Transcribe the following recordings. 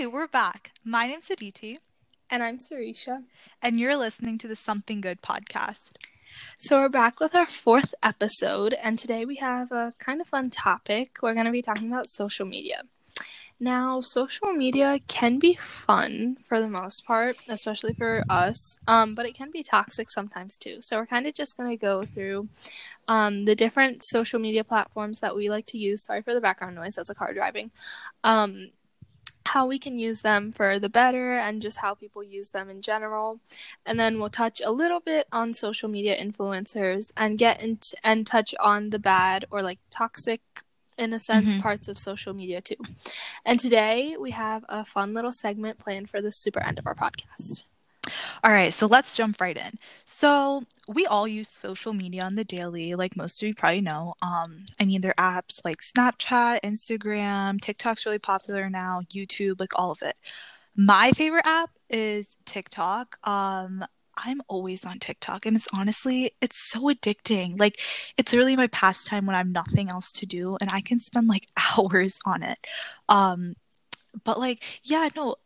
Hey, we're back. My name's Aditi. And I'm Sarisha. And you're listening to the Something Good podcast. So we're back with our fourth episode, and today we have a kind of fun topic. We're going to be talking about social media. Now, social media can be fun for the most part, especially for us, um, but it can be toxic sometimes too. So, we're kind of just going to go through um, the different social media platforms that we like to use. Sorry for the background noise, that's a car driving. Um, how we can use them for the better and just how people use them in general. And then we'll touch a little bit on social media influencers and get into and touch on the bad or like toxic in a sense, mm-hmm. parts of social media too. And today we have a fun little segment planned for the super end of our podcast. All right, so let's jump right in. So we all use social media on the daily, like most of you probably know. Um, I mean, there are apps like Snapchat, Instagram, TikTok's really popular now, YouTube, like all of it. My favorite app is TikTok. Um, I'm always on TikTok and it's honestly it's so addicting. Like it's really my pastime when I'm nothing else to do and I can spend like hours on it. Um but like yeah, no,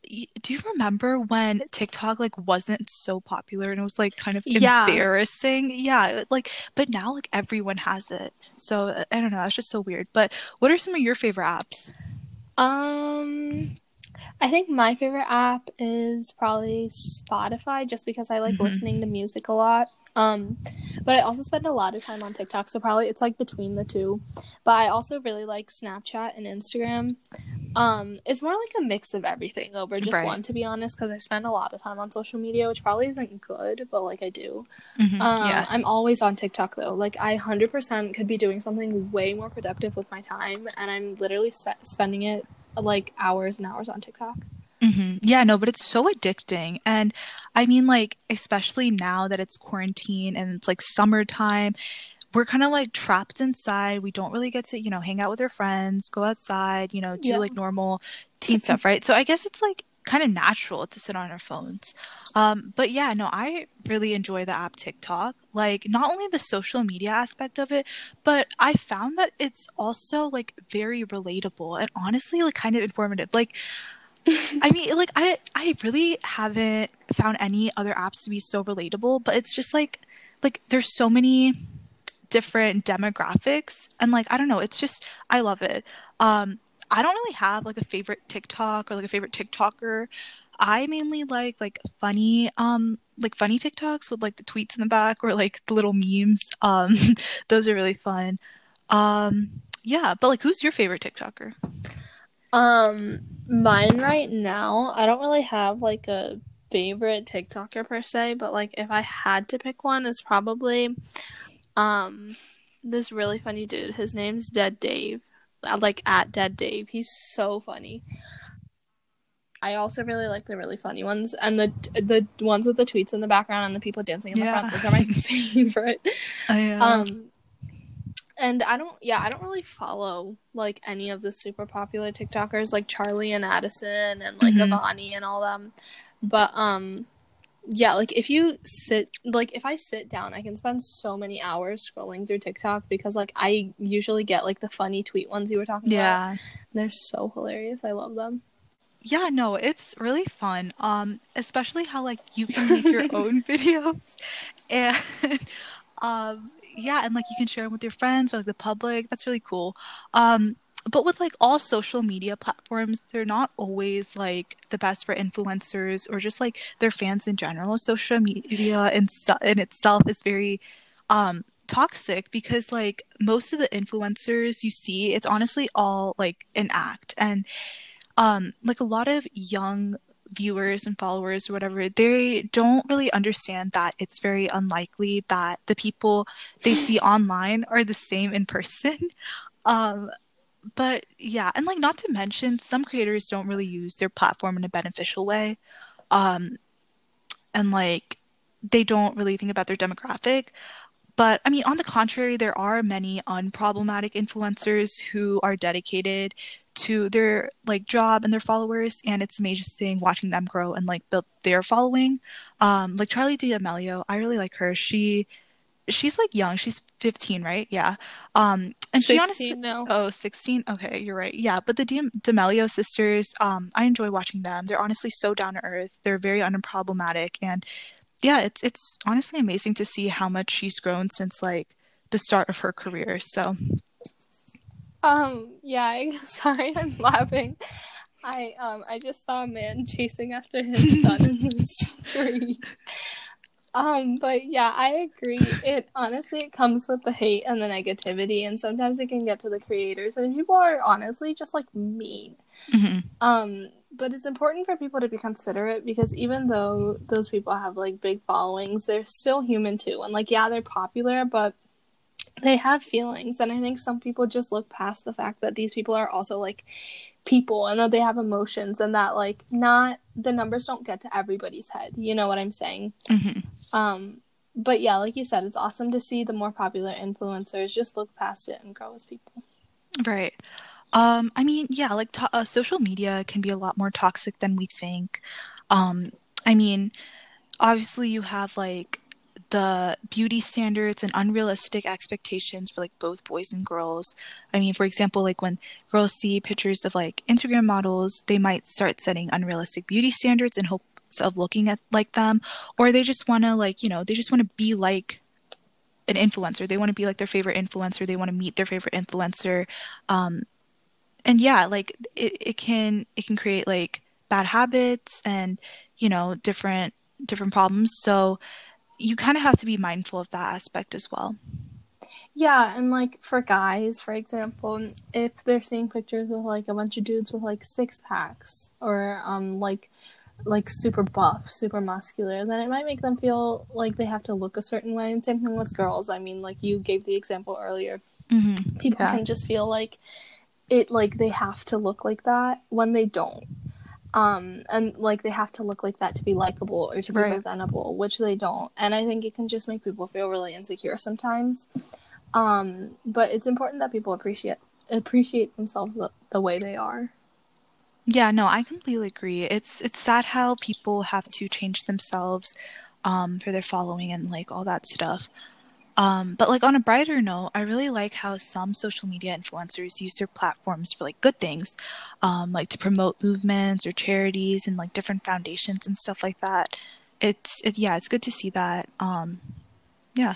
do you remember when TikTok like wasn't so popular and it was like kind of yeah. embarrassing? Yeah, like but now like everyone has it. So I don't know, that's just so weird. But what are some of your favorite apps? Um I think my favorite app is probably Spotify just because I like mm-hmm. listening to music a lot. Um, but I also spend a lot of time on TikTok, so probably it's like between the two. But I also really like Snapchat and Instagram. Um, it's more like a mix of everything over just right. one, to be honest, because I spend a lot of time on social media, which probably isn't good, but like I do. Mm-hmm. Um, yeah. I'm always on TikTok though. Like I 100% could be doing something way more productive with my time, and I'm literally se- spending it like hours and hours on TikTok. Mm-hmm. Yeah, no, but it's so addicting. And I mean, like, especially now that it's quarantine and it's like summertime, we're kind of like trapped inside. We don't really get to, you know, hang out with our friends, go outside, you know, do yeah. like normal teen stuff, right? So I guess it's like kind of natural to sit on our phones. Um, but yeah, no, I really enjoy the app TikTok. Like, not only the social media aspect of it, but I found that it's also like very relatable and honestly, like, kind of informative. Like, I mean, like, I I really haven't found any other apps to be so relatable, but it's just like, like, there's so many different demographics and like i don't know it's just i love it um I don't really have like a favorite TikTok or like a favorite TikToker. I mainly like like funny um like funny TikToks with like the tweets in the back or like the little memes. Um those are really fun. Um yeah, but like who's your favorite TikToker? Um mine right now, I don't really have like a favorite TikToker per se, but like if I had to pick one, it's probably um this really funny dude. His name's Dead Dave like at Dead Dave. He's so funny. I also really like the really funny ones and the the ones with the tweets in the background and the people dancing in the yeah. front. Those are my favorite. I, uh... Um, and I don't, yeah, I don't really follow like any of the super popular TikTokers like Charlie and Addison and like mm-hmm. Avani and all them. But um, yeah, like if you sit like if I sit down, I can spend so many hours scrolling through TikTok because like I usually get like the funny tweet ones you were talking yeah. about. Yeah. They're so hilarious. I love them. Yeah, no, it's really fun. Um especially how like you can make your own videos and um yeah, and like you can share them with your friends or like the public. That's really cool. Um but with like all social media platforms they're not always like the best for influencers or just like their fans in general social media in, in itself is very um toxic because like most of the influencers you see it's honestly all like an act and um like a lot of young viewers and followers or whatever they don't really understand that it's very unlikely that the people they see online are the same in person um but yeah, and like not to mention some creators don't really use their platform in a beneficial way. Um and like they don't really think about their demographic. But I mean, on the contrary, there are many unproblematic influencers who are dedicated to their like job and their followers, and it's amazing watching them grow and like build their following. Um, like charlie D'Amelio, I really like her. She she's like young. She's 15, right? Yeah. Um, and she honestly, 16 now. oh, 16. Okay, you're right. Yeah, but the D'Am- D'Amelio sisters, um, I enjoy watching them. They're honestly so down to earth. They're very unproblematic, and yeah, it's it's honestly amazing to see how much she's grown since like the start of her career. So, Um, yeah, I, sorry, I'm laughing. I um I just saw a man chasing after his son in the street. Um, but yeah, I agree. It honestly it comes with the hate and the negativity, and sometimes it can get to the creators, and people are honestly just like mean. mhm. Um, but it's important for people to be considerate because even though those people have like big followings, they're still human too. And like, yeah, they're popular, but they have feelings. And I think some people just look past the fact that these people are also like people and that they have emotions and that like not the numbers don't get to everybody's head. You know what I'm saying? Mhm. Um, but yeah, like you said, it's awesome to see the more popular influencers just look past it and grow as people. Right. Um, I mean, yeah, like to- uh, social media can be a lot more toxic than we think. Um, I mean, obviously you have like the beauty standards and unrealistic expectations for like both boys and girls. I mean, for example, like when girls see pictures of like Instagram models, they might start setting unrealistic beauty standards in hopes of looking at like them, or they just want to like, you know, they just want to be like an influencer. They want to be like their favorite influencer. They want to meet their favorite influencer. Um, and yeah, like it, it can it can create like bad habits and you know different different problems. So you kind of have to be mindful of that aspect as well. Yeah, and like for guys, for example, if they're seeing pictures of like a bunch of dudes with like six packs or um like like super buff, super muscular, then it might make them feel like they have to look a certain way. And same thing with girls. I mean, like you gave the example earlier, hmm people Yeah. can just feel like it like they have to look like that when they don't. Um, and like they have to look like that to be likable or to be Right. presentable, which they don't. And I think it can just make people feel really insecure sometimes. Um, but it's important that people appreciate appreciate themselves the, the way they are. Yeah, no, I completely agree. It's it's sad how people have to change themselves um for their following and like all that stuff. Um, but like on a brighter note, I really like how some social media influencers use their platforms for like good things, um, like to promote movements or charities and like different foundations and stuff like that. It's it, yeah, it's good to see that. Um, yeah.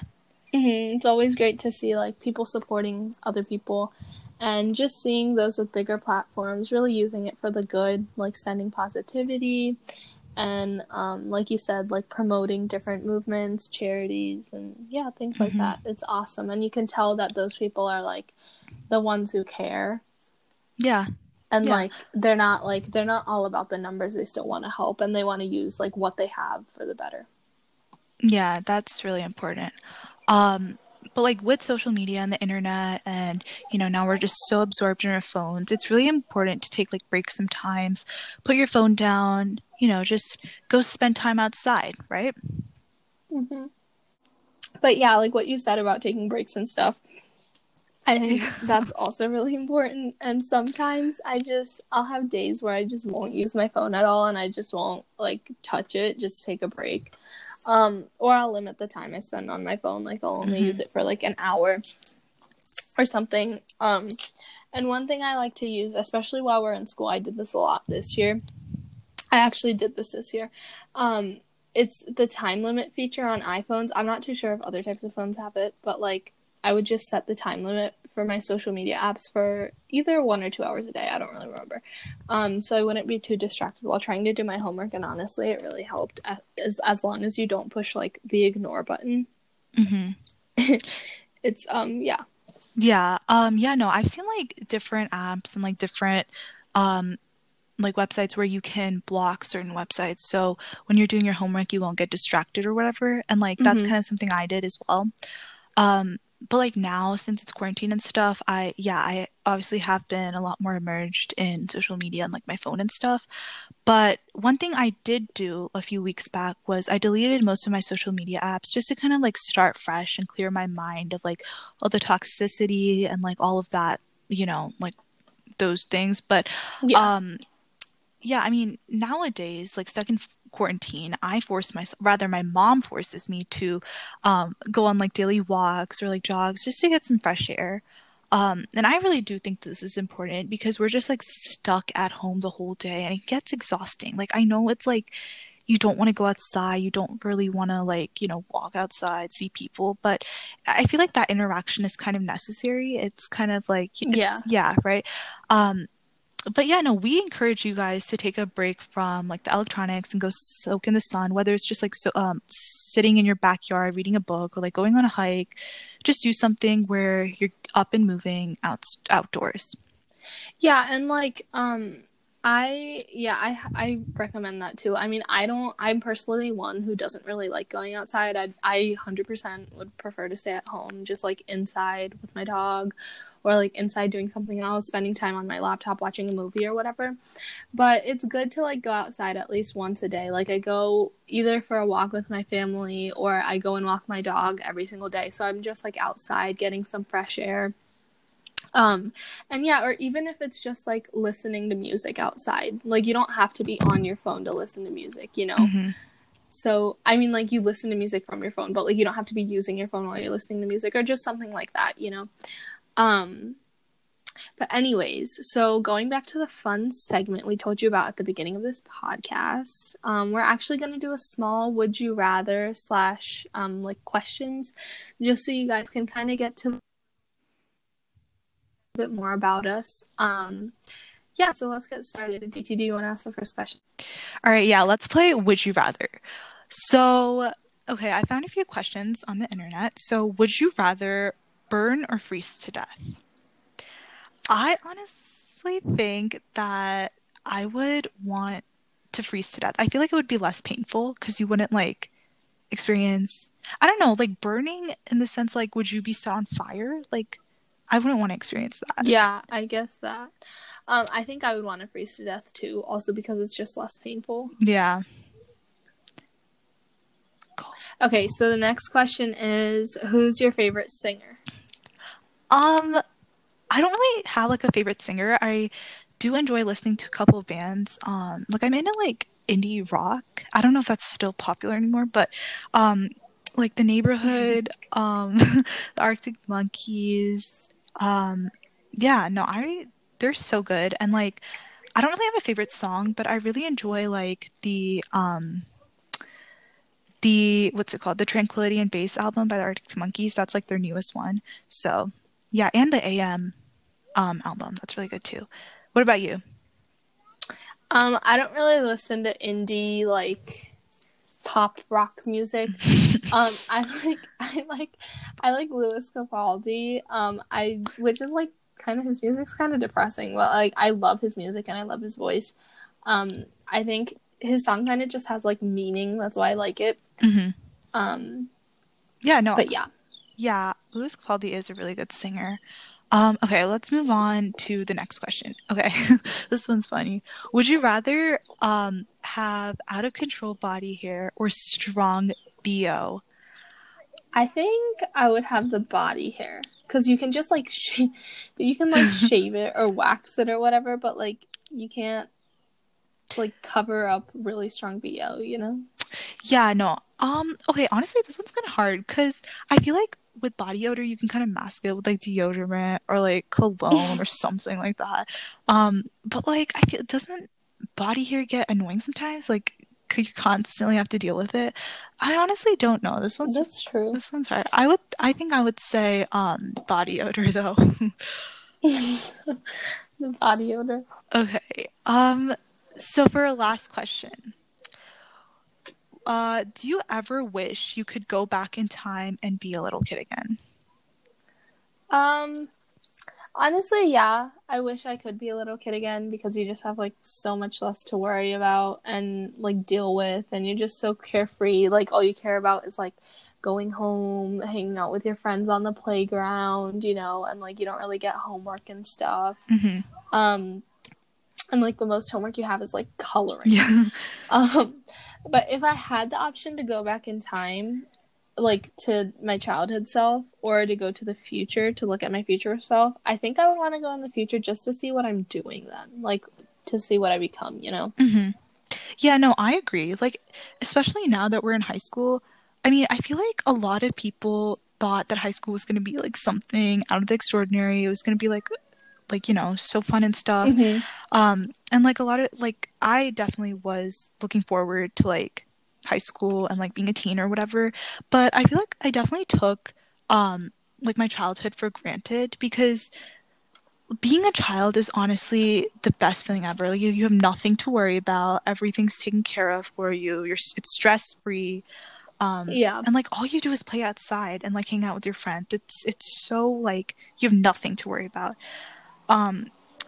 mm-hmm. It's always great to see like people supporting other people and just seeing those with bigger platforms really using it for the good, like sending positivity and um, like you said, like promoting different movements, charities, and yeah, things like Mhm. that. It's awesome, and you can tell that those people are like the ones who care, Yeah. and Yeah. like they're not like they're not all about the numbers. They still want to help, and they want to use like what they have for the better. Yeah, that's really important. Um, but like with social media and the internet and you know now we're just so absorbed in our phones, it's really important to take like breaks sometimes, put your phone down, you know, just go spend time outside, right? hmm But yeah, like what you said about taking breaks and stuff, I think that's also really important. And sometimes I just I'll have days where I just won't use my phone at all and I just won't like touch it, just take a break. Um, or I'll limit the time I spend on my phone. Like I'll only Mhm. use it for like an hour or something. Um, and one thing I like to use, especially while we're in school, I did this a lot this year. I actually did this this year. Um, it's the time limit feature on iPhones. I'm not too sure if other types of phones have it, but like I would just set the time limit for my social media apps for either one or two hours a day. I don't really remember. Um, so I wouldn't be too distracted while trying to do my homework. And honestly, it really helped as as long as you don't push like the ignore button. hmm It's um yeah. Yeah. Um, yeah, no, I've seen like different apps and like different um like websites where you can block certain websites. So when you're doing your homework, you won't get distracted or whatever. And like that's Mhm. kind of something I did as well. Um, but like now since it's quarantine and stuff, I yeah, I obviously have been a lot more immersed in social media and like my phone and stuff. But one thing I did do a few weeks back was I deleted most of my social media apps just to kind of like start fresh and clear my mind of like all the toxicity and like all of that, you know, like those things. But Yeah. um yeah, I mean, nowadays, like stuck in quarantine, I force myself, rather, my mom forces me to um, go on like daily walks or like jogs just to get some fresh air. Um, and I really do think this is important because we're just like stuck at home the whole day and it gets exhausting. Like, I know it's like you don't want to go outside, you don't really want to like, you know, walk outside, see people, but I feel like that interaction is kind of necessary. It's kind of like, Yeah. yeah, right. Um, but yeah, no, we encourage you guys to take a break from like the electronics and go soak in the sun, whether it's just like so um sitting in your backyard reading a book or like going on a hike. Just do something where you're up and moving out outdoors. Yeah, and like um I yeah, I I recommend that too. I mean, I don't I'm personally one who doesn't really like going outside. I I 100% would prefer to stay at home just like inside with my dog or like inside doing something else, spending time on my laptop watching a movie or whatever. But it's good to like go outside at least once a day. Like I go either for a walk with my family or I go and walk my dog every single day. So I'm just like outside getting some fresh air um and yeah or even if it's just like listening to music outside like you don't have to be on your phone to listen to music you know Mhm. so i mean like you listen to music from your phone but like you don't have to be using your phone while you're listening to music or just something like that you know um but anyways so going back to the fun segment we told you about at the beginning of this podcast um we're actually going to do a small would you rather slash um like questions just so you guys can kind of get to bit more about us. Um, yeah, so let's get started. DT, do you want to ask the first question? All right, yeah, let's play Would You Rather. So, okay, I found a few questions on the internet. So, would you rather burn or freeze to death? I honestly think that I would want to freeze to death. I feel like it would be less painful because you wouldn't like experience, I don't know, like burning in the sense like, would you be set on fire? Like, I wouldn't want to experience that. Yeah, I guess that. Um, I think I would want to freeze to death too, also because it's just less painful. Yeah. Cool. Okay, so the next question is Who's your favorite singer? Um, I don't really have like a favorite singer. I do enjoy listening to a couple of bands. Um, like I'm into like indie rock. I don't know if that's still popular anymore, but um, like The Neighborhood, um, the Arctic Monkeys. Um, yeah, no, I they're so good. And like I don't really have a favorite song, but I really enjoy like the um the what's it called? The Tranquility and Bass album by the Arctic Monkeys. That's like their newest one. So yeah, and the AM um album. That's really good too. What about you? Um, I don't really listen to indie like pop rock music. um, I like I like I like Lewis Capaldi. Um, I which is like kind of his music's kind of depressing, but like I love his music and I love his voice. Um, I think his song kind of just has like meaning. That's why I like it. hmm Um, Yeah, no, but yeah, yeah, Lewis Capaldi is a really good singer. Um, okay, let's move on to the next question. Okay, this one's funny. Would you rather um have out of control body hair or strong BO? I think I would have the body hair because you can just like sh- you can like shave it or wax it or whatever, but like you can't like cover up really strong BO, you know? Yeah, no. Um, okay, honestly, this one's kind of hard because I feel like with body odor, you can kind of mask it with like deodorant or like cologne or something like that. Um, but like I feel doesn't body hair get annoying sometimes? Like, could you constantly have to deal with it? I honestly don't know. This one's That's true. this one's hard. I would I think I would say um body odor though. the body odor. Okay. Um, so for a last question, uh, do you ever wish you could go back in time and be a little kid again? Um, honestly, yeah. I wish I could be a little kid again because you just have like so much less to worry about and like deal with, and you're just so carefree. Like all you care about is like going home, hanging out with your friends on the playground, you know, and like you don't really get homework and stuff. hmm Um, and like the most homework you have is like coloring. Yeah. Um, but if I had the option to go back in time, like to my childhood self, or to go to the future to look at my future self, I think I would want to go in the future just to see what I'm doing then, like to see what I become, you know? hmm Yeah, no, I agree. Like, especially now that we're in high school, I mean, I feel like a lot of people thought that high school was going to be like something out of the extraordinary. It was going to be like, like, you know, so fun and stuff. Mhm. Um, and like a lot of like, I definitely was looking forward to like high school and like being a teen or whatever. But I feel like I definitely took um like my childhood for granted because being a child is honestly the best feeling ever. Like you, you have nothing to worry about. Everything's taken care of for you. You're it's stress free. Um, Yeah. and like all you do is play outside and like hang out with your friends. It's it's so like you have nothing to worry about. Um,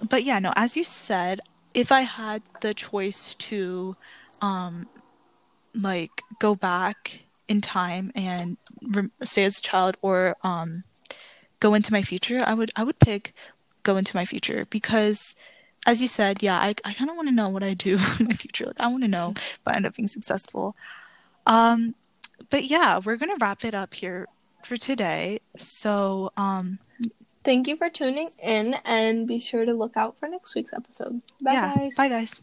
but yeah, no, as you said, if I had the choice to um like go back in time and re- stay as a child or um go into my future, I would I would pick go into my future because as you said, yeah, I I kind of want to know what I do in my future. Like I want to know if I end up being successful. Um but yeah, we're going to wrap it up here for today. So, um Thank you for tuning in and be sure to look out for next week's episode. Bye yeah, guys. bye guys.